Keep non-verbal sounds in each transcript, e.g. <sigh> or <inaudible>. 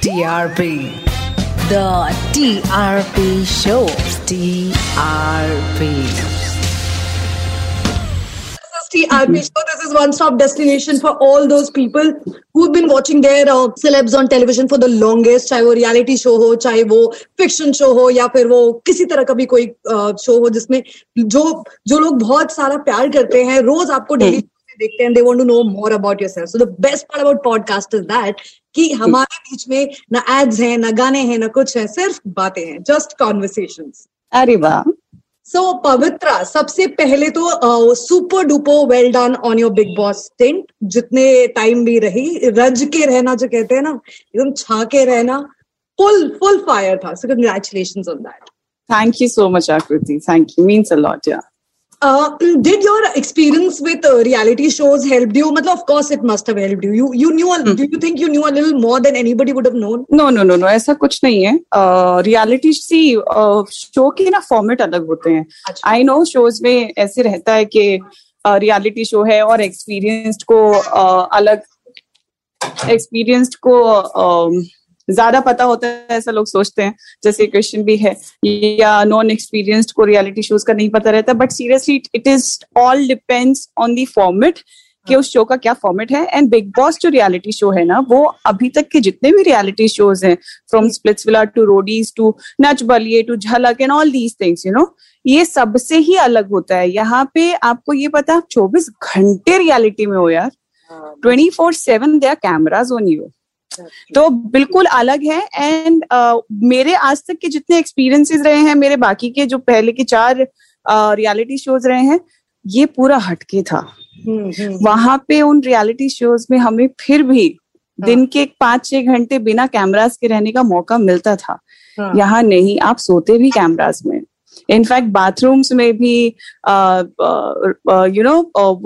TRP. The TRP Show. TRP. TRP show. This is one stop destination for all those people who've been watching their uh, celebs on television for the longest चाहे वो reality show हो चाहे वो fiction show हो या फिर वो किसी तरह का भी कोई शो हो जिसमें जो जो लोग बहुत सारा प्यार करते हैं रोज आपको डेली देखते हैं they want to know more about yourself so the best part about podcast is that कि हमारे बीच में ना एड्स हैं ना गाने हैं ना कुछ है सिर्फ़ बातें हैं जस्ट कॉन्वर्सेशंस अरे वाह। सो पवित्रा सबसे पहले तो super duper well done on your Bigg Boss stint जितने टाइम भी रही रज के रहना जो कहते हैं ना एकदम छा के रहना फुल फुल फायर था। So congratulation on that thank you so much Aakriti thank you means a lot yeah Uh, did your experience with uh, reality shows help you? Matlab, of course, it must have helped you. You you knew. A, hmm. Do you think you knew a little more than anybody would have known? No, no, no, no. ऐसा कुछ नहीं है. Reality सी show के ना format अलग होते हैं. I know shows में ऐसे रहता है कि रियलिटी शो है और एक्सपीरियंस्ड को uh, अलग एक्सपीरियंस्ड को uh, ज़्यादा पता होता है ऐसा लोग सोचते हैं जैसे क्वेश्चन भी है या नॉन एक्सपीरियंस्ड को रियलिटी शोज़ का नहीं पता रहता but seriously it is all depends on the format कि उस शो का क्या फॉर्मेट है एंड बिग बॉस जो रियलिटी शो है ना वो अभी तक के जितने भी रियलिटी शोज़ हैं from Splitsvilla to Roadies to Nach Baliye to Jhalak and all these things you know ये सबसे ही अलग होता है। यहाँ पे आपको ये पता चौबीस घंटे रियलिटी में हो यार। Twenty four seven they are cameras on you तो बिल्कुल अलग है एंड uh, मेरे आज तक के जितने एक्सपीरियंसेस रहे हैं मेरे बाकी के जो पहले के चार रियलिटी uh, शोज़ रहे हैं ये पूरा हटके था हम्म, हम्म। वहाँ पे उन रियलिटी शोज़ में हमें फिर भी हाँ। दिन के एक पाँच छह घंटे बिना कैमरास के रहने का मौका मिलता था हाँ। यहाँ नहीं आप सोते भी कैमरास में इनफैक्ट बाथरूम्स में भी you know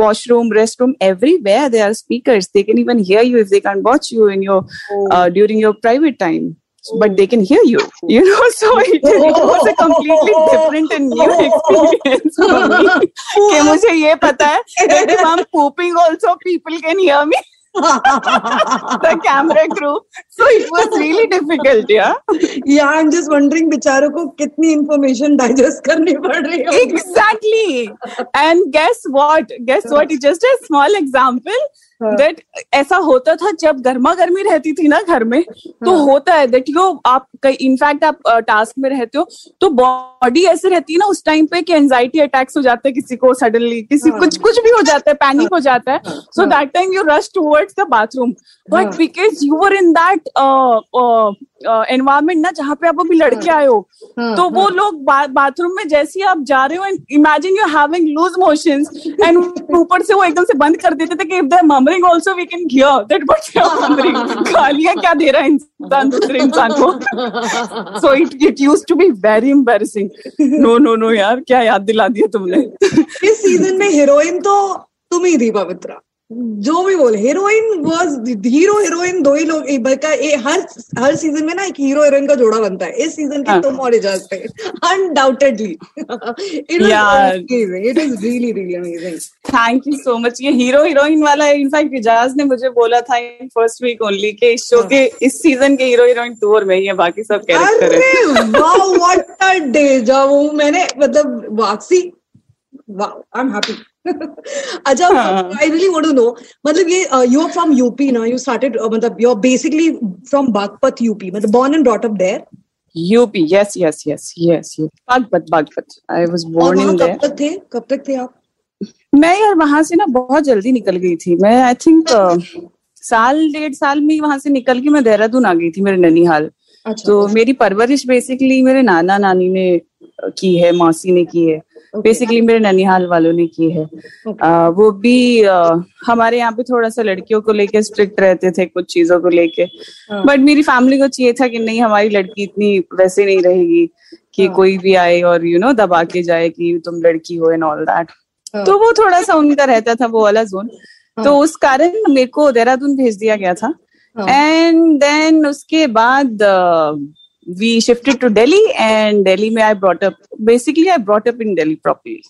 washroom rest room everywhere they are speakers they can even hear you if they can watch you in your during your private time but they can hear you you know so it, it was a completely different and new experience for me कि मुझे ये पता है that if I'm pooping also people can hear me the camera crew. So it was really difficult, yeah. Yeah, I'm just wondering बेचारों को कितनी information digest करनी पड़ रही है. Exactly. And guess what? Guess what? Just a small example. That हाँ। ऐसा होता था जब गर्मा गर्मी रहती थी ना घर में तो हाँ. होता है दैट यू आप इनफैक्ट आप टास्क में रहते हो तो बॉडी ऐसे रहती है ना उस टाइम पे कि एंजाइटी अटैक्स हो जाते हैं किसी को सडनली किसी हाँ. कुछ कुछ भी हो जाता है पैनिक हो। जाता है so that time you rush towards the bathroom but because you are in that environment ना जहाँ पे आप अभी लड़के आए हो तो वो लोग बाथरूम में जैसे ही आप जा रहे हो and imagine you having loose motion and ऊपर से वो एकदम से बंद कर देते थे कि if they murmuring also we can hear that what you are wondering गालियाँ क्या दे रहा है इंसान दूसरे इंसान को so it it used to be very embarrassing no no no यार क्या याद दिला दिया तुमने इस सीज़न में हीरोइन तो तुम ही थी पवित्रा जो भी बोले हीरोइन वाज हीरो हीरोइन दो ही लोग हर हर सीज़न में ना एक हीरो हीरोइन का जोड़ा बनता है। इस सीज़न के तुम और इजाज थे undoubtedly it it is really really amazing thank you so much ये हीरो हीरोइन वाला इनफैक्ट इजाज ने मुझे बोला था इन फ़र्स्ट वीक ओनली के इस शो। के इस सीज़न के हीरो हीरोइन टू और मैं ही है बाकी सब कैरेक्टर है। वाओ व्हाट अ डे जब मैंने मतलब वापसी वाओ आई एम हैप्पी <laughs> अच्छा I really want to know मतलब ये यू आर फ्रॉम यूपी ना? यू स्टार्टेड मतलब you are basically from Baghpat UP मतलब born and brought up there UP yes yes yes yes Baghpat Baghpat I was born in there कब तक थे? कब तक थे आप? मैं यार वहाँ से ना बहुत जल्दी निकल गई थी। मैं आई थिंक uh, साल डेढ़ साल में वहाँ से निकल के मैं देहरादून आ गई थी मेरे ननिहाल। अच्छा, तो अच्छा. मेरी परवरिश बेसिकली मेरे नाना नानी ने की है मौसी ने की है। बेसिकली. मेरे ननिहाल वालों ने की है. आ, वो भी आ, हमारे यहाँ पे थोड़ा सा लड़कियों को लेके स्ट्रिक्ट रहते थे कुछ चीज़ों को लेके बट हाँ। मेरी फैमिली को चाहिए था कि नहीं हमारी लड़की इतनी वैसे नहीं रहेगी कि हाँ. कोई भी आए और यू you नो know, दबा के जाए कि तुम लड़की हो एंड ऑल दैट तो वो थोड़ा सा उनका रहता था वो वाला जोन हाँ। तो उस कारण मेरे को देहरादून भेज दिया गया था एंड देन उसके बाद we shifted to Delhi and Delhi mein I brought up basically I brought up in Delhi properly.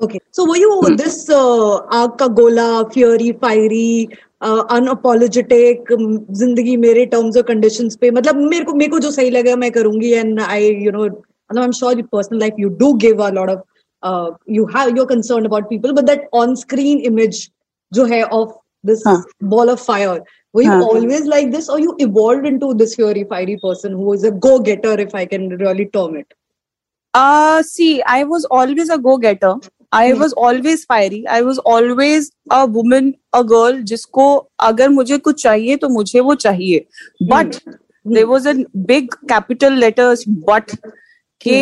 Okay. So were you hmm. this uh, Aag Ka Gola, fiery, fiery, unapologetic जिंदगी मेरे terms और conditions पे मतलब मेरे को मेरे को जो सही लगा मैं करूंगी एंड आई यू नो मतलब I am sure your personal life you do give a lot of you have you concern about people but that on screen image जो है of this Huh. ball of fire Were you Huh. always like this or you evolved into this fiery fiery person who is a go-getter if i can really term it Uh, see, I was always a go-getter. I Hmm. was always fiery. I was always a woman, a girl जिसको अगर मुझे कुछ चाहिए तो मुझे वो चाहिए. But there was a big capital letters but के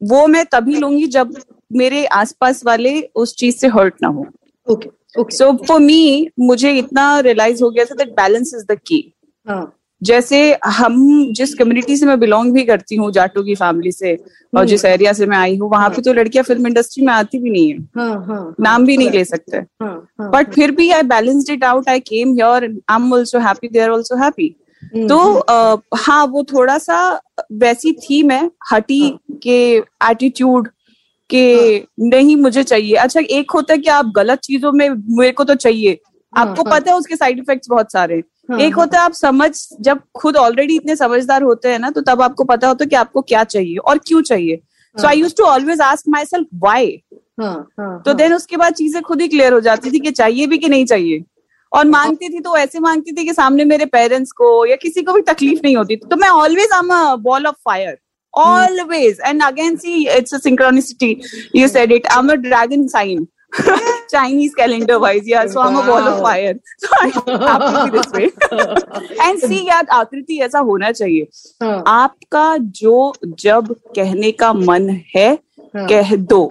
वो मैं तभी लूँगी जब मेरे आसपास वाले उस चीज़ से हर्ट ना हो. okay okay So for me, मुझे इतना रियलाइज़ हो गया था balance is the key. हाँ. जैसे हम जिस कम्युनिटी से मैं बिलोंग भी करती हूँ जाटू की फैमिली से और जिस एरिया से मैं आई हूँ वहाँ पे तो लड़कियाँ फ़िल्म इंडस्ट्री में आती भी नहीं है. हाँ हाँ. नाम भी नहीं ले सकते. हाँ हाँ. बट फिर भी I balanced it out I came here I am also happy they are also happy hmm, तो हाँ वो थोड़ा सा वैसी थी मैं हटी के एटीट्यूड के नहीं मुझे चाहिए। अच्छा एक होता है कि आप गलत चीज़ों में मेरे को तो चाहिए। हाँ, आपको हाँ। पता है उसके साइड इफेक्ट्स बहुत सारे हैं। हाँ, एक होता है आप समझ जब खुद ऑलरेडी इतने समझदार होते हैं ना तो तब आपको पता होता है कि आपको क्या चाहिए और क्यों चाहिए। So I use to always ask my self why हाँ हाँ तो देन उसके बाद चीज़ें खुद ही क्लियर हो जाती थी कि चाहिए भी कि नहीं चाहिए। और मांगती थी तो ऐसे मांगती थी कि सामने मेरे पेरेंट्स को या किसी को भी तकलीफ़ नहीं होती। तो मैं always am a ball of fire always and again see it's a synchronicity you said it I am a dragon Chinese calendar wise, yeah. So I'm a ball of fire. So I have to be this way. <laughs> And see, यार आकृति ऐसा होना चाहिए. हाँ। आपका जो जब कहने का मन है हाँ, कह दो।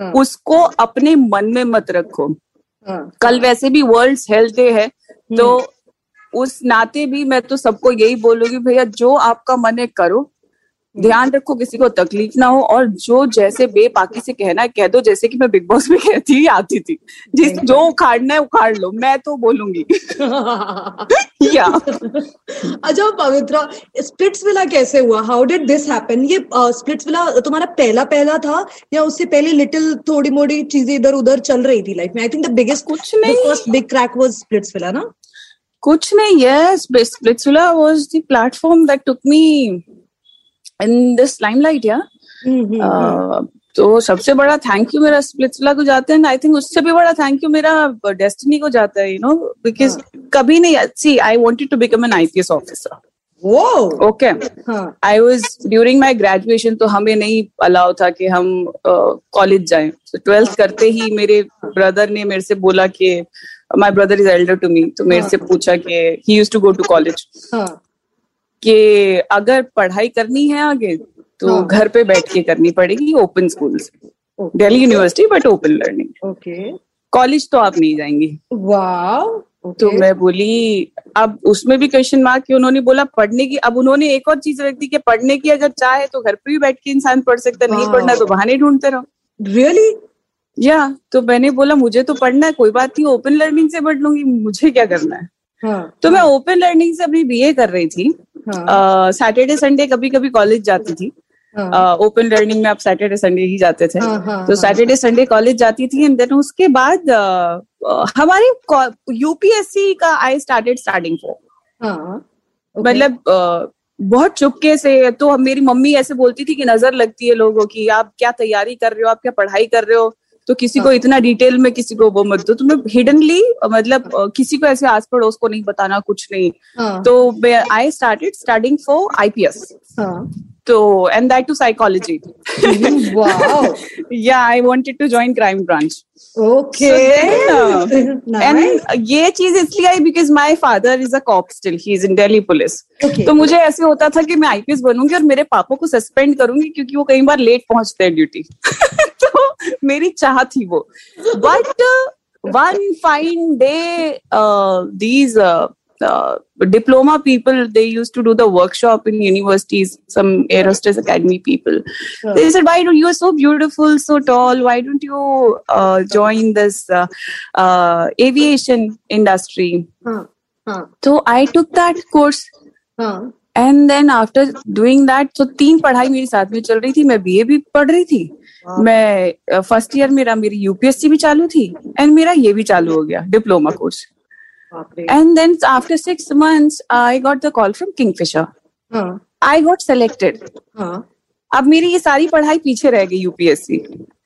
हाँ, उसको अपने मन में मत रखो। हाँ, कल वैसे भी वर्ल्ड हेल्थ डे है तो उस नाते भी मैं तो सबको यही बोलूँगी भैया जो आपका मन है करो। ध्यान रखो किसी को तकलीफ़ ना हो और जो जैसे बेबाकी से कहना है कह दो जैसे कि मैं बिग बॉस में कहती ही आती थी। जिस जो उखाड़ना है उखाड़ लो मैं तो बोलूँगी। <laughs> या। अच्छा पवित्रा स्प्लिट्स विला कैसे हुआ? हाउ डिड दिस हैपन ये स्प्लिट्स विला तुम्हारा पहला पहला था या उससे पहले लिटिल थोड़ी मोड़ी चीज़ें इधर उधर चल रही थी लाइफ में? आई थिंक द बिगेस्ट कुछ नहीं। First big crack was Splitsvilla ना? कुछ नहीं yes Splitsvilla was the platform that took me in this limelight yeah. Uh, तो सबसे बड़ा थैंक यू मेरा स्प्लिट्सविला को जाता है आई थिंक उससे भी बड़ा थैंक यू मेरा डेस्टिनी को जाता है यू नो बिकॉज़ कभी नहीं see I wanted to become an IPS officer okay हाँ। I was during my graduation तो हमें नहीं अलाउ था कि हम कॉलेज जाए। तो ट्वेल्थ करते ही मेरे ब्रदर ने मेरे से बोला कि my brother is elder to me तो मेरे से पूछा कि he used to go to college हाँ। कि अगर पढ़ाई करनी है आगे तो हाँ। घर पे बैठ के करनी पड़ेगी ओपन स्कूल से Delhi university but open learning okay college तो आप नहीं जाएँगी। वाओ तो मैं बोली अब उसमें भी क्वेश्चन मार्क कि उन्होंने बोला पढ़ने की अब उन्होंने एक और चीज़ रख दी कि पढ़ने की अगर चाहे तो घर पे भी बैठ के इंसान पढ़ सकता नहीं पढ़ना तो बहाने ढूंढते रहो। रियली या तो मैंने बोला मुझे तो पढ़ना है कोई बात नहीं ओपन लर्निंग से पढ़ लूँगी मुझे क्या करना है? हाँ। तो मैं ओपन लर्निंग से अपनी बीए कर रही थी। सैटरडे संडे कभी कभी कॉलेज जाती थी। हाँ। ओपन लर्निंग में आप सैटरडे संडे ही जाते थे। हाँ, हाँ, तो हाँ। सैटरडे संडे कॉलेज जाती थी एंड देन उसके बाद हमारी यूपीएससी का आई स्टार्टेड स्टार्टिंग फॉर हाँ मतलब बहुत चुपके से तो मेरी मम्मी ऐसे बोलती थी कि नज़र लगती है लोगों की आप क्या तैयारी कर रहे हो आप क्या पढ़ाई कर रहे हो? तो किसी को हाँ। इतना डिटेल में किसी को वो मत दो। तुम्हें हिडनली मतलब किसी को ऐसे आस पड़ोस को नहीं बताना कुछ नहीं। हाँ। तो I started studying for IPS हाँ। तो and that to psychology yeah I i to to crime branch okay and ये चीज़ इसलिए I because my father is a cop still he is in Delhi police तो मुझे ऐसे होता था कि मैं आईपीएस बनूँगी और मेरे पापा को सस्पेंड करूँगी क्योंकि वो कई बार लेट पहुँचते हैं ड्यूटी <laughs> तो मेरी चाह थी वो। But one fine day these diploma people they use to do the workshop in universities some air hostess academy people why don't you are so beautiful so tall why don't you join this aviation industry तो I took that course and then after doing that तो तीन पढ़ाई मेरे साथ में चल रही थी मैं बी ए भी पढ़ रही थी मैं फ़र्स्ट ईयर मेरा मेरी यूपीएससी भी चालू थी एंड मेरा ये भी चालू हो गया diploma course and six months, I got the call from Kingfisher. हाँ. I got selected. हाँ. अब मेरी ये सारी पढ़ाई पीछे रह गई यूपीएससी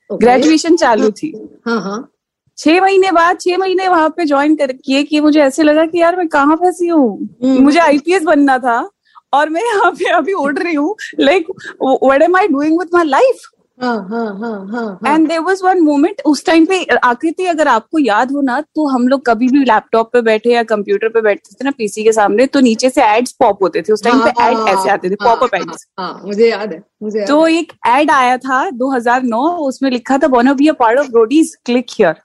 ग्रेजुएशन चालू थी. हाँ हाँ. छह महीने बाद छह महीने वहाँ पे ज्वाइन कर किए कि मुझे ऐसे लगा कि यार मैं कहाँ फंसी हूँ? हम्म। मुझे आईपीएस बनना था और मैं यहाँ पे अभी उड़ रही हूँ. Like what am I doing with my life हाँ हाँ हाँ हाँ हाँ and there was one moment उस टाइम पे आकृति अगर आपको याद हो ना तो हम लोग कभी भी लैपटॉप पे बैठे या कंप्यूटर पे बैठते थे ना पीसी के सामने तो नीचे से एड्स पॉप होते थे। उस टाइम पे एड ऐसे आते थे पॉप पॉपअप एड्स हाँ मुझे याद है मुझे तो एक एड आया था 2009 उसमें लिखा था wanna be a part of Roadies click here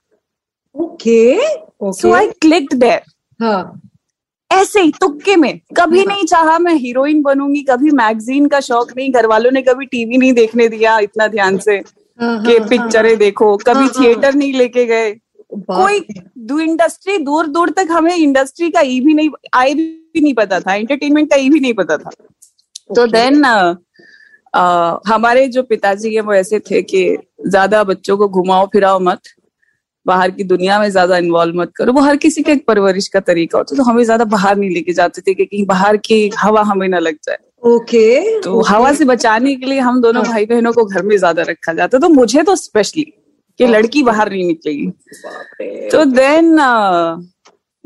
okay so I clicked there हाँ। ऐसे ही तुक्के में। कभी नहीं चाहा मैं हीरोइन बनूँगी कभी मैगजीन का शौक नहीं। घर वालों ने कभी टीवी नहीं देखने दिया इतना ध्यान से हाँ, कि हाँ, पिक्चरें देखो कभी हाँ, हाँ। थिएटर नहीं लेके गए। कोई दू इंडस्ट्री दूर दूर तक हमें इंडस्ट्री का ई भी नहीं आई भी नहीं पता था एंटरटेनमेंट का ई भी नहीं पता था। तो देन हमारे जो पिताजी है वो ऐसे थे कि ज़्यादा बच्चों को घुमाओ फिराओ मत। बाहर की दुनिया में ज़्यादा इन्वॉल्व मत करो। वो हर किसी का एक परवरिश का तरीका होता है। तो हमें ज़्यादा बाहर नहीं लेके जाते थे कि कहीं बाहर की हवा हमें ना लग जाए। ओके तो हवा से बचाने के लिए हम दोनों हाँ। भाई बहनों को घर में ज़्यादा रखा जाता तो मुझे तो स्पेशली कि लड़की बाहर नहीं निकलेगी। तो देन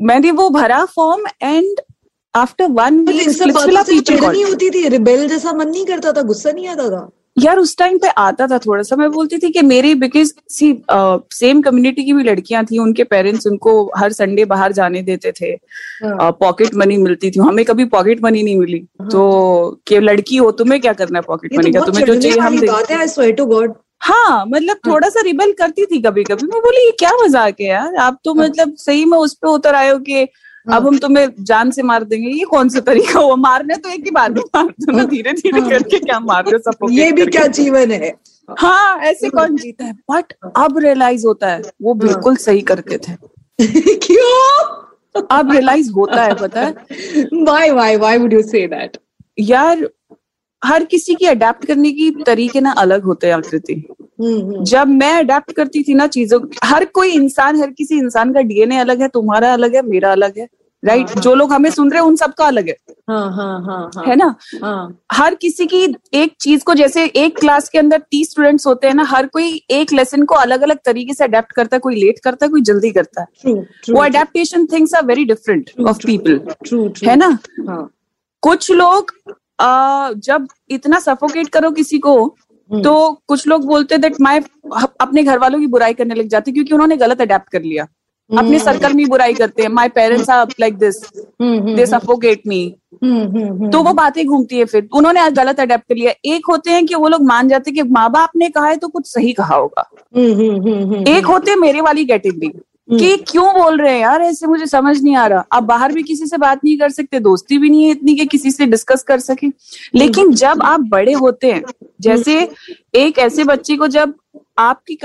मैंने वो भरा फॉर्म एंड आफ्टर वन नहीं होती थी? रिबेल जैसा मन नहीं करता था गुस्सा नहीं आता था? यार उस टाइम पे आता था थोड़ा सा मैं बोलती थी कि मेरी बिकॉज़ सी सेम कम्युनिटी की भी लड़कियाँ थी उनके पेरेंट्स उनको हर संडे बाहर जाने देते थे। हाँ। पॉकेट मनी मिलती थी। हमें कभी पॉकेट मनी नहीं मिली। तो कि लड़की हो तुम्हें क्या करना है पॉकेट मनी तो का? तुम्हें जो चाहिए हम है गॉड हाँ मतलब थोड़ा सा रिबल करती थी कभी कभी मैं बोली ये क्या मज़ाक है यार? आप तो हाँ। मतलब सही में उस पर उतर आए हो कि अब हम तुम्हें जान से मार देंगे। ये कौन सा तरीका हुआ? मारने तो एक ही बार में मार दो ना धीरे धीरे हाँ। करके क्या मार रहे हो ये भी क्या जीवन है? हाँ ऐसे कौन जीता है? बट अब रियलाइज़ होता है वो बिल्कुल सही करते थे। <laughs> क्यों? अब रियलाइज़ होता है पता है? Why why why would you say that यार हर किसी की अडेप्ट करने की तरीके ना अलग होते हैं आकृति। जब मैं अडेप्ट करती थी ना चीज़ों हर कोई इंसान हर किसी इंसान का डीएनए अलग है तुम्हारा अलग है मेरा अलग है राइट right? जो लोग हमें सुन रहे हैं उन सबका अलग है। हाँ हाँ हाँ हाँ। है ना? हाँ। हर किसी की एक चीज़ को जैसे एक क्लास के अंदर तीस स्टूडेंट्स होते हैं ना हर कोई एक लेसन को अलग अलग तरीके से अडेप्ट करता है कोई लेट करता है कोई जल्दी करता है। वो adaptation things are very different of people है ना? हाँ। कुछ लोग आ, जब इतना सफोकेट करो किसी को। तो कुछ लोग बोलते दैट माय अपने घर वालों की बुराई करने लग जाते क्योंकि उन्होंने गलत अडेप्ट कर लिया। अपने सर्कल में बुराई करते हैं। My parents are like this hmm, hmm, they suffocate me hmm, hmm, hmm, तो वो बातें घूमती है फिर। उन्होंने आज गलत अडेप्ट कर लिया। एक होते हैं कि वो लोग मान जाते हैं कि माँ बाप ने कहा है तो कुछ सही कहा होगा। हम्म, हम्म, हम्म, हम्म, एक होते हैं मेरे वाली कैटेगरी कि क्यों बोल रहे हैं यार? ऐसे मुझे समझ नहीं आ रहा। आप बाहर भी किसी से बात नहीं कर सकते दोस्ती भी नहीं है इतनी कि किसी से डिस्कस कर सके। लेकिन जब आप बड़े होते हैं जैसे एक ऐसे बच्चे को जब आपकी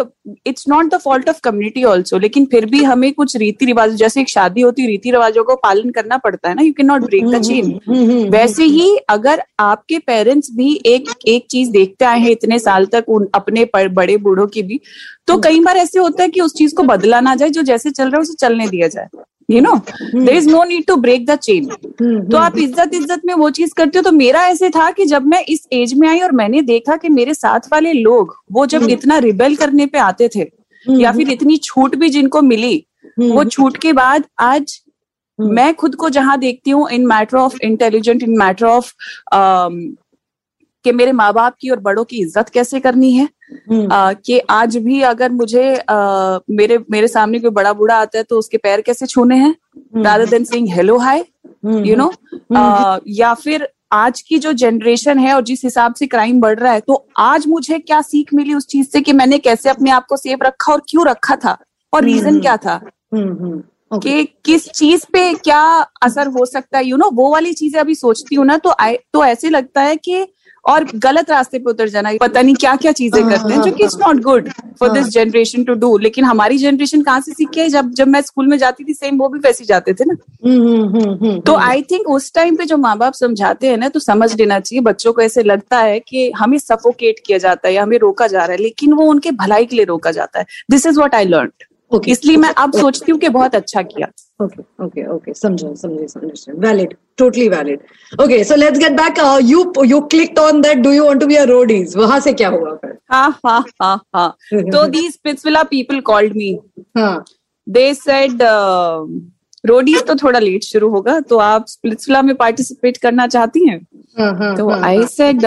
it's not the fault of community also लेकिन फिर भी हमें कुछ रीति रिवाज जैसे एक शादी होती है रीति रिवाजों को पालन करना पड़ता है ना you can not break the chain hmm, hmm, वैसे ही अगर आपके पेरेंट्स भी एक एक चीज़ देखते आए हैं इतने साल तक उन अपने पर- बड़े बूढ़ों की भी तो कई बार ऐसे होता है कि उस चीज़ को बदला ना जाए जो जैसे चल रहा है उसे चलने दिया जाए। You know there is no need to break the chain तो आप इज़्ज़त इज़्ज़त में वो चीज़ करते हो तो मेरा ऐसे था कि जब मैं इस एज में आई और मैंने देखा कि मेरे साथ वाले लोग वो जब इतना रिबेल करने पे आते थे या फिर इतनी छूट भी जिनको मिली वो छूट के बाद आज मैं खुद को जहाँ देखती हूँ in matter of intelligent in matter of कि मेरे माँ बाप की और बड़ों की इज़्ज़त कैसे करनी है? हम्म, आ, कि आज भी अगर मुझे आ, मेरे मेरे सामने कोई बड़ा बूढ़ा आता है तो उसके पैर कैसे छूने हैं? Rather than saying hello hi hmm, you know या फिर आज की जो जनरेशन है और जिस हिसाब से क्राइम बढ़ रहा है तो आज मुझे क्या सीख मिली उस चीज़ से कि मैंने कैसे अपने आप को सेफ़ रखा और क्यों रखा था? और रीजन क्या था? हम्म, हम्म, okay. कि किस चीज़ पे क्या असर हो सकता है? यू you नो know, वो वाली चीज़ें अभी सोचती हूँ ना तो आई तो ऐसे लगता है कि और गलत रास्ते पे उतर जाना पता नहीं क्या क्या चीज़ें हाँ, करते हैं जो कि it's not good for this generation to do लेकिन हमारी जनरेशन कहाँ से सीख के आई? जब जब मैं स्कूल में जाती थी सेम वो भी वैसे जाते थे ना। हम्म, हम्म, हम्म, तो आई थिंक उस टाइम पे जो माँ बाप समझाते हैं ना तो समझ लेना चाहिए। बच्चों को ऐसे लगता है कि हमें सफोकेट किया जाता है या हमें रोका जा रहा है लेकिन वो उनके भलाई के लिए रोका जाता है। This is what I learn okay इसलिए मैं अब सोचती हूँ कि बहुत अच्छा किया। ओके ओके ओके समझो समझे valid totally valid okay so let's get back you you click on that do you want to be a Roadies वहाँ से क्या हुआ तो these Splitsvilla people called me they said Roadies तो थोड़ा late शुरू होगा तो आप स्प्लिट्सविला में पार्टिसिपेट करना चाहती हैं? तो आई सेड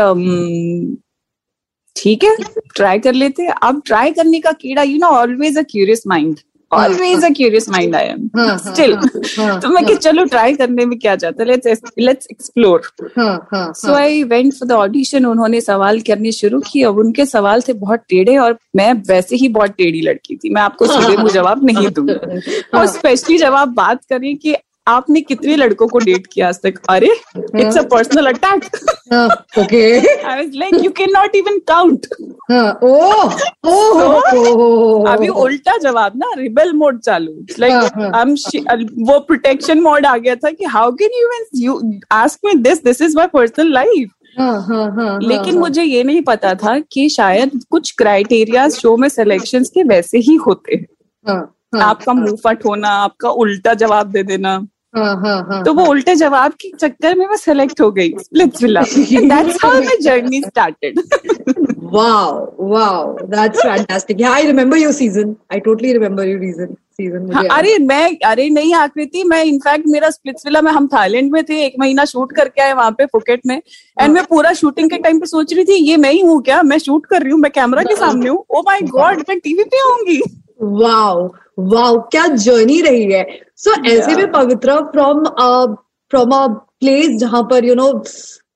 ठीक है ट्राई कर लेते हैं। अब ट्राई करने का कीड़ा you know always a curious mind always a curious mind I am हाँ, हाँ, स्टिल हाँ, तो मैं कि चलो ट्राई करने में क्या जाता है? लेट्स लेट्स एक्सप्लोर हाँ, हाँ, so I went for the audition उन्होंने सवाल करने शुरू किए और उनके सवाल थे बहुत टेढ़े और मैं वैसे ही बहुत टेढ़ी लड़की थी। मैं आपको सीधे मुँह जवाब नहीं दूँगी। <laughs> और स्पेशली जब आप बात करें कि आपने कितने लड़कों को डेट किया आज तक? अरे इट्स अ पर्सनल अटैक हाँ, okay. I was like you can not even count हाँ, अभी उल्टा जवाब ना रिबेल मोड चालू. हाँ, लाइक आई एम वो प्रोटेक्शन मोड आ गया था कि how can you you ask me this this is my personal life हाँ, हाँ, हाँ, लेकिन हाँ, मुझे ये नहीं पता था कि शायद कुछ क्राइटेरिया शो में सिलेक्शंस के वैसे ही होते हैं. हाँ, आपका हाँ, मुँह फट होना आपका उल्टा जवाब दे देना। हाँ, हाँ, हाँ, तो वो उल्टे जवाब के चक्कर में मैं सेलेक्ट हो गई। Splitsvilla that's how my journey started Wow, wow, that's fantastic. Yeah, I remember your season. I totally remember your reason season. हाँ, अरे मैं अरे नहीं आकृति मैं इनफैक्ट मेरा स्प्लिट्सविला में हम थाईलैंड में थे एक महीना शूट करके आए वहाँ पे फुकेट में। एंड मैं पूरा शूटिंग के टाइम पे सोच रही थी ये मैं ही हूँ क्या? मैं शूट कर रही हूँ मैं कैमरा के सामने हूँ। ओ माय गॉड मैं टीवी पे आऊँगी। वाओ वाओ क्या जर्नी रही है. सो ऐसे में Pavitra from from a place जहाँ पर you know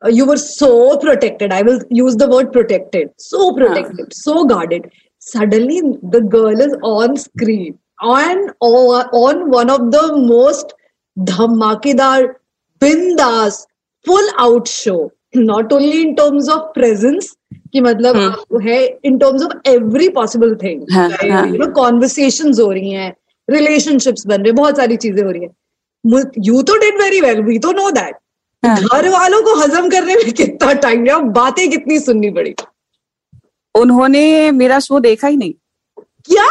you were so protected I will use the word protected so protected so guarded suddenly the girl is on screen on on one of the most धमाकेदार बिंदास full out show not only in terms of presence कि मतलब आप है in terms of every possible thing हाँ, हाँ. हो रही हैं रिलेशनशिप्स बन रहे हैं बहुत सारी चीज़ें हो रही है। You too did very well we too know that हाँ. घर वालों को हजम करने में कितना टाइम लगा बातें कितनी सुननी पड़ी। उन्होंने मेरा शो देखा ही नहीं। क्या?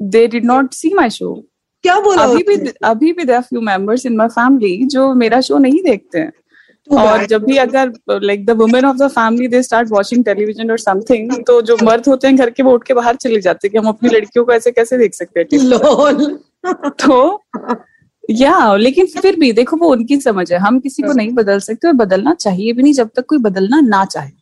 They did not see my show क्या बोला अभी भी अभी भी there few members in my family जो मेरा शो नहीं देखते हैं। और जब भी अगर like the women of the family they start watching television और समथिंग तो जो मर्द होते हैं घर के वो उठ के बाहर चले जाते हैं कि हम अपनी <laughs> लड़कियों को ऐसे कैसे देख सकते हैं? <laughs> तो या लेकिन फिर भी देखो वो उनकी समझ है। हम किसी को नहीं बदल सकते और बदलना चाहिए भी नहीं जब तक कोई बदलना ना चाहे।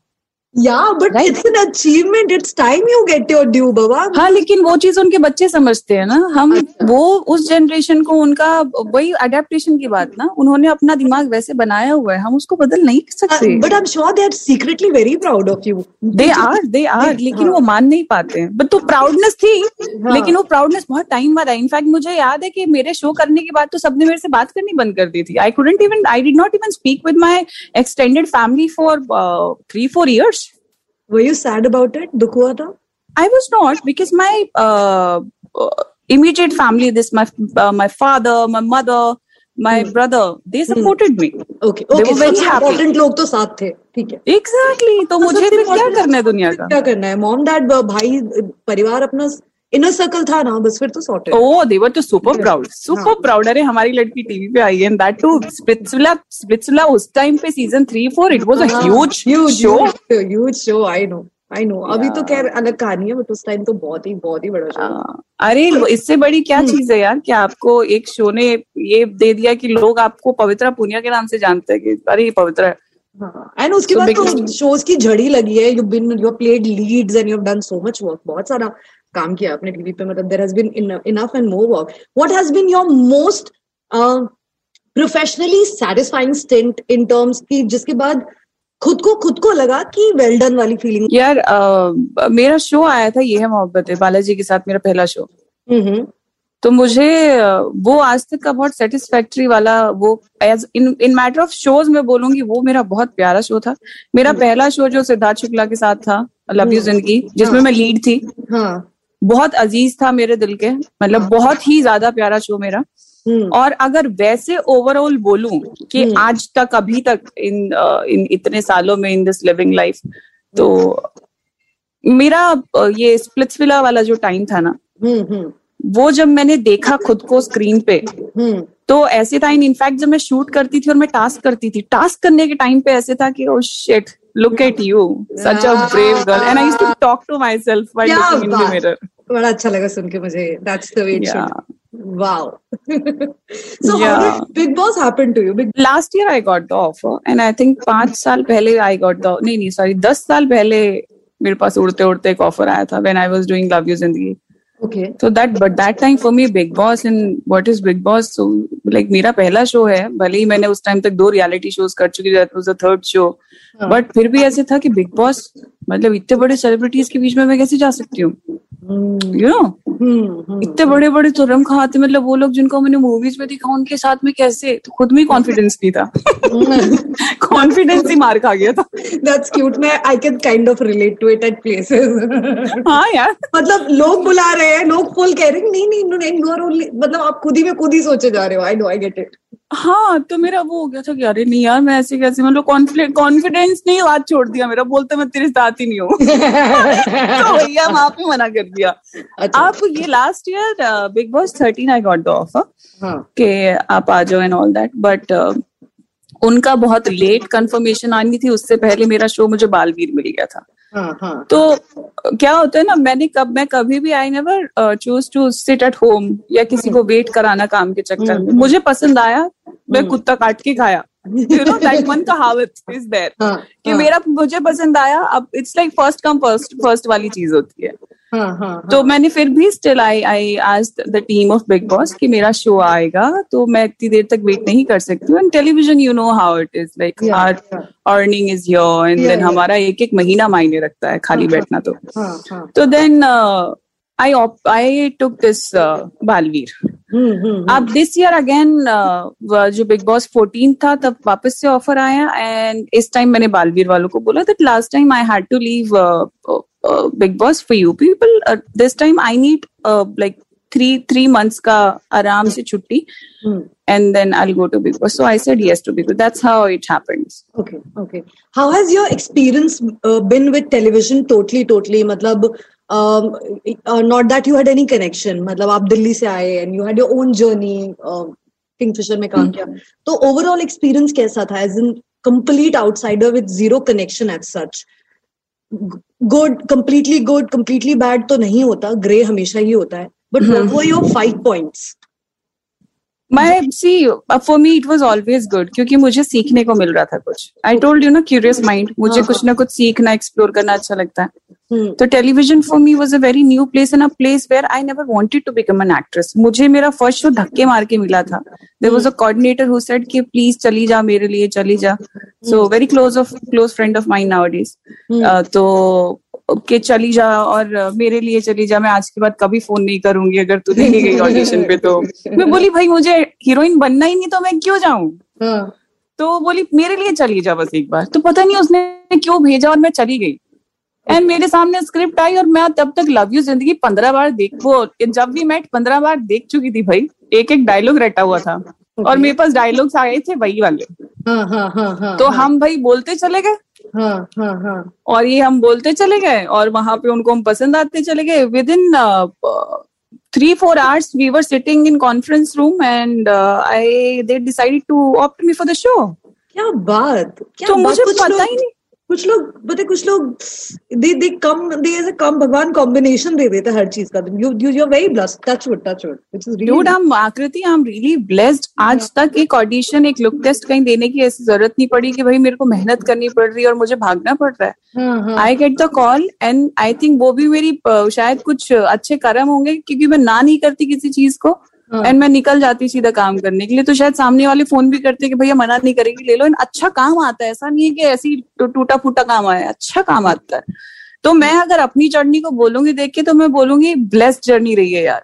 But Right. it's an achievement. It's time you get your due, बाबा. हाँ लेकिन वो चीज़ उनके बच्चे समझते हैं ना। हम वो उस जनरेशन को उनका वही अडेप्टेशन की बात ना। उन्होंने अपना दिमाग वैसे बनाया हुआ है। हम उसको बदल नहीं सकते। Uh, but I'm sure they are secretly very proud of you. They are they are लेकिन वो मान नहीं पाते हैं। बट तो प्राउडनेस थी लेकिन वो प्राउडनेस बहुत टाइम बाद आई इनफैक्ट मुझे याद है कि मेरे शो करने के बाद तो सबने मेरे से बात करनी बंद कर दी थी। I couldn't even I did not even speak with my extended family for three four years Were you sad about it? dukh hua tha I was not because my uh, uh, immediate family, this my uh, my father, my mother, my hmm. brother, they supported hmm. me. Okay, okay They were very happy. important log to साथ the ठीक है. Exactly. तो मुझे फिर क्या करना है दुनिया का? क्या करना है? Mom, dad, भाई, परिवार अपना इनर सर्कल था ना बस फिर तो sorted. Oh, they were तो super proud, super proud. अरे हमारी लड़की टीवी पे आई है and that too Splitsvilla, Splitsvilla उस टाइम पे season three four it was a हाँ, huge, huge show. huge, huge show. I know. I know. अभी तो खैर अलग कहानी है बट उस टाइम तो बहुत ही बहुत ही बड़ा शो हाँ, अरे इससे बड़ी क्या चीज़ है यार कि आपको एक शो ने ये दे दिया कि लोग आपको पवित्रा पुनिया के नाम से जानते हैं कि अरे पवित्रा है हाँ एंड उसके बाद तो शोज़ की झड़ी लगी है you been you played leads and you have done so much work बहुत सारा काम किया आपने टीवी पे मतलब there has been enough and more work what has been your most professionally satisfying stint in terms की जिसके बाद खुद को खुद को लगा कि वेल डन वाली फीलिंग यार अ, मेरा शो आया था ये है मोहब्बत है बालाजी के साथ मेरा पहला शो हम्म तो मुझे वो आज तक का बहुत सेटिस्फैक्ट्री वाला वो as in in matter of shows में बोलूँगी वो मेरा बहुत प्यारा शो था. मेरा पहला शो जो सिद्धार्थ शुक्ला के साथ था लव यू ज़िंदगी जिसमें मैं लीड थी. हाँ. बहुत अज़ीज़ था मेरे दिल के मतलब बहुत ही ज़्यादा प्यारा शो मेरा। हम्म। और अगर वैसे ओवरऑल बोलूँ कि हम्म। आज तक अभी तक इन इन इतने सालों में इन दिस लिविंग लाइफ तो मेरा ये स्प्लिट्सविला वाला जो टाइम था ना हम्म वो जब मैंने देखा खुद को स्क्रीन पे तो ऐसे था इनफैक्ट जब मैं शूट करती थी और मैं टास्क करती थी टास्क करने के टाइम पे ऐसे था कि ओ shit you such a brave girl and I used to talk to myself while क्या लुकिंग इन द बात। मिरर बड़ा अच्छा लगा सुन के मुझे. That's the way it Yeah. Should wow. <laughs> So how Yeah. did big boss happen to you? Big last year I got the offer and I think पाँच साल पहले आई गॉट द नहीं नहीं सॉरी दस साल पहले मेरे पास उड़ते उड़ते एक ऑफ़र आया था when I was doing love you Zindagi okay so that but that time for me big boss and what is big boss so like मेरा पहला शो है भले ही मैंने उस टाइम तक दो रियलिटी शोज़ कर चुकी that was the third show हाँ। बट फिर भी ऐसे था कि बिग बॉस मतलब इतने बड़े सेलिब्रिटीज के बीच में मैं कैसे जा सकती हूँ? You know hmm, hmm. इतने बड़े बड़े तुरम खाते मतलब वो लोग जिनको मैंने मूवीज़ में देखा उनके साथ में कैसे? तो खुद में कॉन्फिडेंस नहीं था। <laughs> कॉन्फिडेंस ही मार खा गया था। That's cute. मैं I can kind of relate to it at places. हाँ यार। मतलब लोग बुला रहे हैं लोग फुल कह रहे हैं नहीं नहीं नहीं यू आर ओनली मतलब आप खुद ही में खुद ही सोचे जा रहे हो। I know I get it हाँ तो मेरा वो हो गया था कि अरे नहीं यार मैं ऐसे कैसे मतलब कॉन्फिडेंस नहीं बात छोड़ दिया मेरा बोलते मैं तेरे साथ ही नहीं हूँ। <laughs> तो भैया वहाँ पे मना कर दिया। अच्छा। आप ये last year Bigg Boss thirteen I got the offer हाँ। कि आप आ जाओ एंड ऑल दैट बट उनका बहुत लेट कंफर्मेशन आनी थी उससे पहले मेरा शो मुझे बालवीर मिल गया था। हाँ हाँ तो क्या होता है ना मैंने कब मैं कभी भी I never choose to sit at home या किसी को वेट कराना काम के चक्कर में। मुझे पसंद आया मैं कुत्ता काट के खाया। यू नो दैट वन कहावत इज़ देयर हाँ कि मेरा मुझे पसंद आया अब it's like first come first first वाली चीज़ होती है। हाँ हाँ तो मैंने फिर भी स्टिल आई आई आज the team of Bigg Boss कि मेरा शो आएगा तो मैं इतनी देर तक वेट नहीं कर सकती हूँ। And television you know how it is like are earning is your and then हमारा एक एक महीना मायने रखता है खाली हाँ, बैठना तो। हाँ हाँ। तो then I I took this Baalveer. अब दिस ईयर अगेन जो बिग बॉस 14 था तब वापस से ऑफ़र आया एंड इस टाइम मैंने बालवीर वालों को बोला that last time I had to leave Bigg Boss for you people this time I need like three three months का आराम से छुट्टी हम्म and then I'll go to Big Boss. So I said yes to Big Boss. That's how it happens. Okay, okay. How has your experience uh, been with television? Totally, totally. मतलब um, uh, not that you had any connection. मतलब आप दिल्ली से आए and you had your own journey. Uh, Kingfisher में काम किया. तो overall experience कैसा था? As in complete outsider with zero connection as such. Good, completely good, completely bad तो नहीं होता. Gray हमेशा ही होता है. But what were your five points? See for me it me always good क्योंकि मुझे सीखने को मिल रहा था कुछ। आई टोल्ड यू ना क्यूरियस माइंड मुझे हाँ, कुछ ना कुछ सीखना एक्सप्लोर करना अच्छा लगता है। Hmm. तो television for me was a very new place and a place where I never wanted to become an actress मुझे मेरा फ़र्स्ट शो धक्के मार के मिला था। There was a coordinator who said कि प्लीज़ चली जा मेरे लिए चली जा। So very close of close friend of mine nowadays Hmm. तो कि चली जा और मेरे लिए चली जा मैं आज के बाद कभी फ़ोन नहीं करूँगी अगर तू नहीं गई ऑडिशन पे तो। मैं बोली भाई मुझे हीरोइन बनना ही नहीं तो मैं क्यों जाऊँ? हाँ. तो बोली मेरे लिए चली जा बस एक बार। तो पता नहीं उसने क्यों भेजा और मैं चली गई। एंड मेरे सामने स्क्रिप्ट आई और मैं तब तक लव यू ज़िंदगी पंद्रह बार देख वो जब भी मैट पंद्रह बार देख चुकी थी भाई एक एक डायलॉग रटा हुआ था। और मेरे पास डायलॉग्स आए थे वही वाले। हाँ, हाँ, हाँ, हाँ, तो हम भाई बोलते चले गए। हाँ, हाँ, हाँ. और ये हम बोलते चले गए और वहाँ पे उनको हम पसंद आते चले गए with in three four hours we were sitting in conference room and I they decided to opt me for the show क्या बात क्या तो बात? मुझे पता ही नहीं कुछ लोग पता कुछ लोग दे दे कम दे ऐसे कम भगवान कॉम्बिनेशन दे देता हर चीज़ का। You you you are very blessed touch wood touch wood which is Dude, I'm Aakriti I am really blessed आज तक एक ऑडिशन एक लुक टेस्ट कहीं देने की ऐसी ज़रूरत नहीं पड़ी कि भाई मेरे को मेहनत करनी पड़ रही है और मुझे भागना पड़ रहा है। I get the call and I think वो भी मेरी शायद कुछ अच्छे कर्म होंगे क्योंकि मैं ना नहीं करती किसी चीज़ को। एंड मैं निकल जाती सीधा काम करने के लिए। तो शायद सामने वाले फ़ोन भी करते कि भैया मना नहीं करेगी ले लो। एंड अच्छा काम आता है। ऐसा नहीं है कि ऐसी टूटा फूटा काम आया अच्छा काम आता है। तो मैं अगर अपनी जर्नी को बोलूँगी देख के तो मैं बोलूँगी ब्लेस्ड जर्नी रही है यार।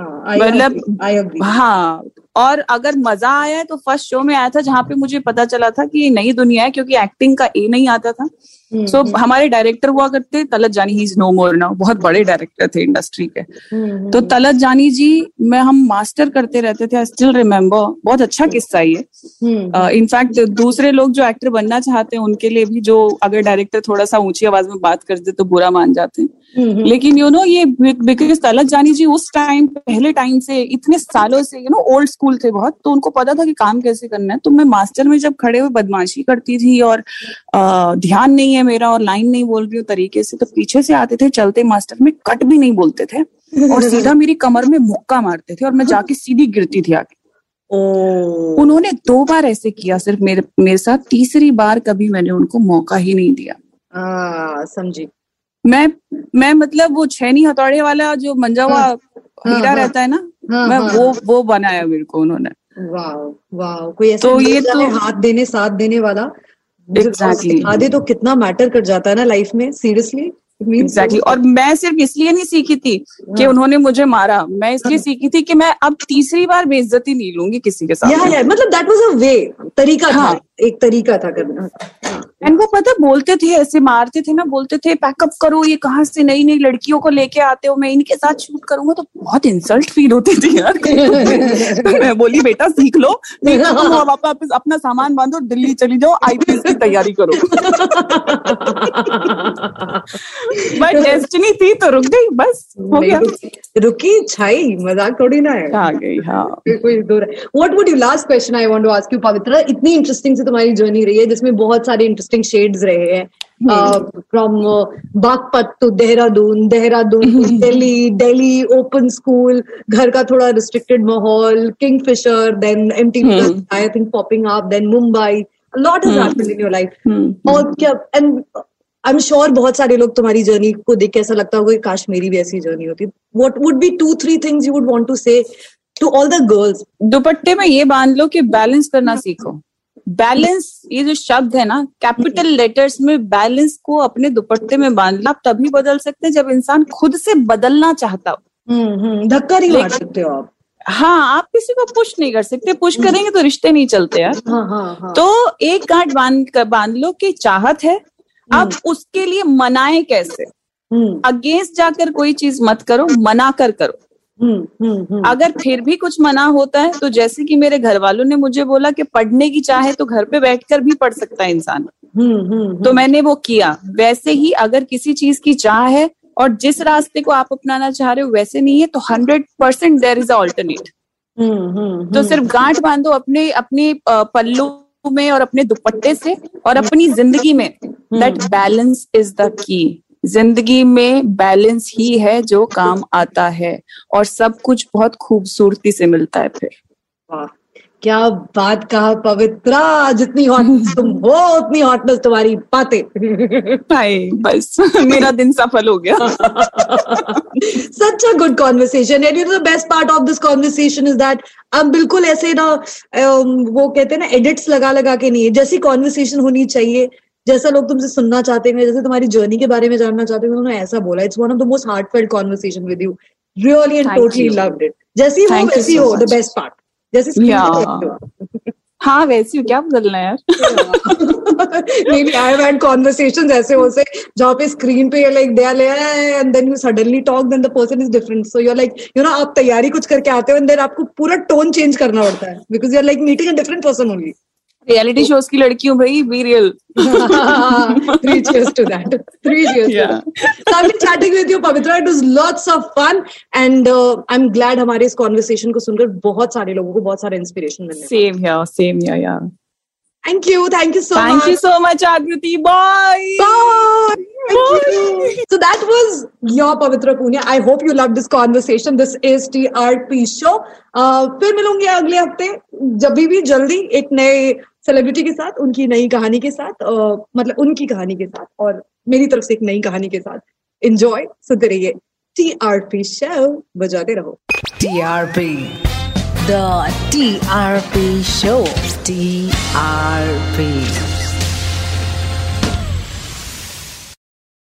हाँ मतलब- हाँ और अगर मज़ा आया है तो फ़र्स्ट शो में आया था जहाँ पे मुझे पता चला था कि ये नई दुनिया है क्योंकि एक्टिंग का ए नहीं आता था। हम्म, सो so, हमारे डायरेक्टर हुआ करते Talat Jaani he is no more now बहुत बड़े डायरेक्टर थे इंडस्ट्री के। हम्म, तो तलत जानी जी मैं हम मास्टर करते रहते थे आई स्टिल रिमेम्बर बहुत अच्छा किस्सा ये। हम्म, इनफैक्ट दूसरे लोग जो एक्टर बनना चाहते हैं उनके लिए भी जो अगर डायरेक्टर थोड़ा सा ऊँची आवाज़ में बात करते तो बुरा मान जाते हैं। हम्म, लेकिन यू नो ये बिकॉज़ तलत जानी जी उस टाइम पहले टाइम से इतने सालों से यू नो ओल्ड स्कूल थे बहुत तो उनको पता था कि काम कैसे करना है। तो मैं मास्टर में जब खड़े हुए बदमाशी करती थी और अ, ध्यान नहीं है मेरा और लाइन नहीं बोल रही हूँ तरीके से तो पीछे से आते थे चलते मास्टर में कट भी नहीं बोलते थे और सीधा मेरी कमर में मुक्का मारते थे और मैं जाके सीधी गिरती थी आके उन्होंने दो बार ऐसे किया सिर्फ़ मेरे मेरे साथ तीसरी बार कभी मैंने उनको मौका ही नहीं दिया। हाँ समझी। मैं मैं मतलब वो छेनी हथौड़े वाला जो मंजा हुआ हीरा हाँ। रहता है ना? हाँ, मैं हाँ, वो वो बनाया मेरे को उन्होंने। वाह वाह कोई ऐसा तो ये तो- हाथ देने साथ देने वाला जो Exactly. तो कितना मैटर कर जाता है ना लाइफ में सीरियसली एग्जैक्टली और मैं सिर्फ़ इसलिए नहीं सीखी थी कि हाँ। उन्होंने मुझे मारा। मैं इसलिए सीखी थी कि मैं अब तीसरी बार बेइज्जती नहीं लूँगी किसी के या साथ या मतलब दैट वाज अ वे तरीका हाँ। था एक तरीका था करना। एंड वो पता बोलते थे ऐसे मारते थे ना बोलते थे पैकअप करो ये कहाँ से नई नई लड़कियों को लेके आते हो? मैं इनके साथ शूट करूँगा। तो बहुत इंसल्ट फील होती थी यार। <laughs> तो मैं बोली बेटा सीख लो। तो तुम वापस अपना सामान बांधो दिल्ली चली जाओ आईपीएस की तैयारी करो। बट डेस्टिनी थी तो रुक गई बस हो गया। रुकी, रुकी छाई मज़ाक थोड़ी ना है। आ गई हाँ। कोई दूर है। What would you last question I want to ask you Pavitra इतनी इंटरेस्टिंग से तुम्हारी जर्नी रही है जिसमें बहुत सारे इंटरेस्टिंग शेड्स रहे हैं। From Baghpat to Dehradun Dehradun <laughs> Delhi Delhi open school घर का थोड़ा रिस्ट्रिक्टेड माहौल Kingfisher then MTV I think popping up then Mumbai lot has happened in your life और क्या एंड आई एम श्योर बहुत सारे लोग तुम्हारी जर्नी को देख के ऐसा लगता होगा कि काश मेरी भी ऐसी जर्नी होती। What would be two three things you would want to say to all the girls दुपट्टे में ये बाँध लो कि बैलेंस करना सीखो। बैलेंस ये जो शब्द है ना कैपिटल लेटर्स में बैलेंस को अपने दुपट्टे में बांधना आप तभी बदल सकते हैं जब इंसान खुद से बदलना चाहता हो। धक्का नहीं मार सकते हो आप। हाँ आप किसी को पुश नहीं कर सकते पुश करेंगे तो रिश्ते नहीं चलते यार। हाँ हाँ हाँ। तो एक गांठ बाँध कर बाँध लो कि चाहत है अब उसके लिए मनाए कैसे? हम्म, अगेंस्ट जाकर कोई चीज़ मत करो मना कर करो। हम्म, हम्म, हम्म, अगर फिर भी कुछ मना होता है तो जैसे कि मेरे घर वालों ने मुझे बोला कि पढ़ने की चाहे तो घर पे बैठकर भी पढ़ सकता है इंसान। हम्म, हम्म, तो मैंने वो किया। वैसे ही अगर किसी चीज़ की चाह है और जिस रास्ते को आप अपनाना चाह रहे हो वैसे नहीं है तो हंड्रेड परसेंट देर इज़ हम्म, हम्म, तो सिर्फ़ गांठ बांधो अपने अपने पल्लू में और अपने दुपट्टे से और अपनी ज़िंदगी में। That balance is the key ज़िंदगी में बैलेंस ही है जो काम आता है और सब कुछ बहुत खूबसूरती से मिलता है फिर। वाह क्या बात कहा पवित्रा जितनी हॉट <laughs> तुम हो उतनी हॉटनेस तुम्हारी बातें। हाय बस <laughs> मेरा दिन सफल हो गया। Such a good conversation and you know the best part of this conversation is that अब बिल्कुल ऐसे ना वो कहते हैं ना एडिट्स लगा लगा के नहीं है। जैसी कॉन्वर्सेशन होनी चाहिए जैसा लोग तुमसे सुनना चाहते हैं जैसे तुम्हारी जर्नी के बारे में जानना चाहते हैं उन्होंने ऐसा बोला। It's one of the most heartfelt conversation with you really and totally. Loved it जैसी हो वैसी हो द बेस्ट पार्ट जैसे. हो। वैसी हूँ, क्या बदलना यार? नहीं आई हैड कॉन्वर्सेशंस ऐसे हो से जहाँ पे स्क्रीन पे like they are and then you suddenly talk then the person is different so you are like you know आप तैयारी कुछ करके आते हो एंड देन आपको पूरा टोन चेंज करना पड़ता है because you are like meeting a different person only reality shows oh. की लड़की हूँ भाई be real three cheers to that three cheers so I been chatting with you Pavitra it was lots of fun and I am glad हमारे इस conversation को सुनकर बहुत सारे लोगों को बहुत सारा इंस्पिरेशन मिलने same here same here yeah thank you thank you so much thank you so much Aakriti bye bye So that was your Pavitra Punya. I hope you loved this conversation. This is TRP show. Uh, फिर मिलूँगी अगले हफ़्ते. जब भी जल्दी एक नए celebrity के साथ उनकी नई कहानी के साथ uh, मतलब उनकी कहानी के साथ और मेरी तरफ़ से एक नई कहानी के साथ। इंजॉय सुनते रहिए टी आर पी शो बजाते रहो। टी आर पी दी R P show T R TRP.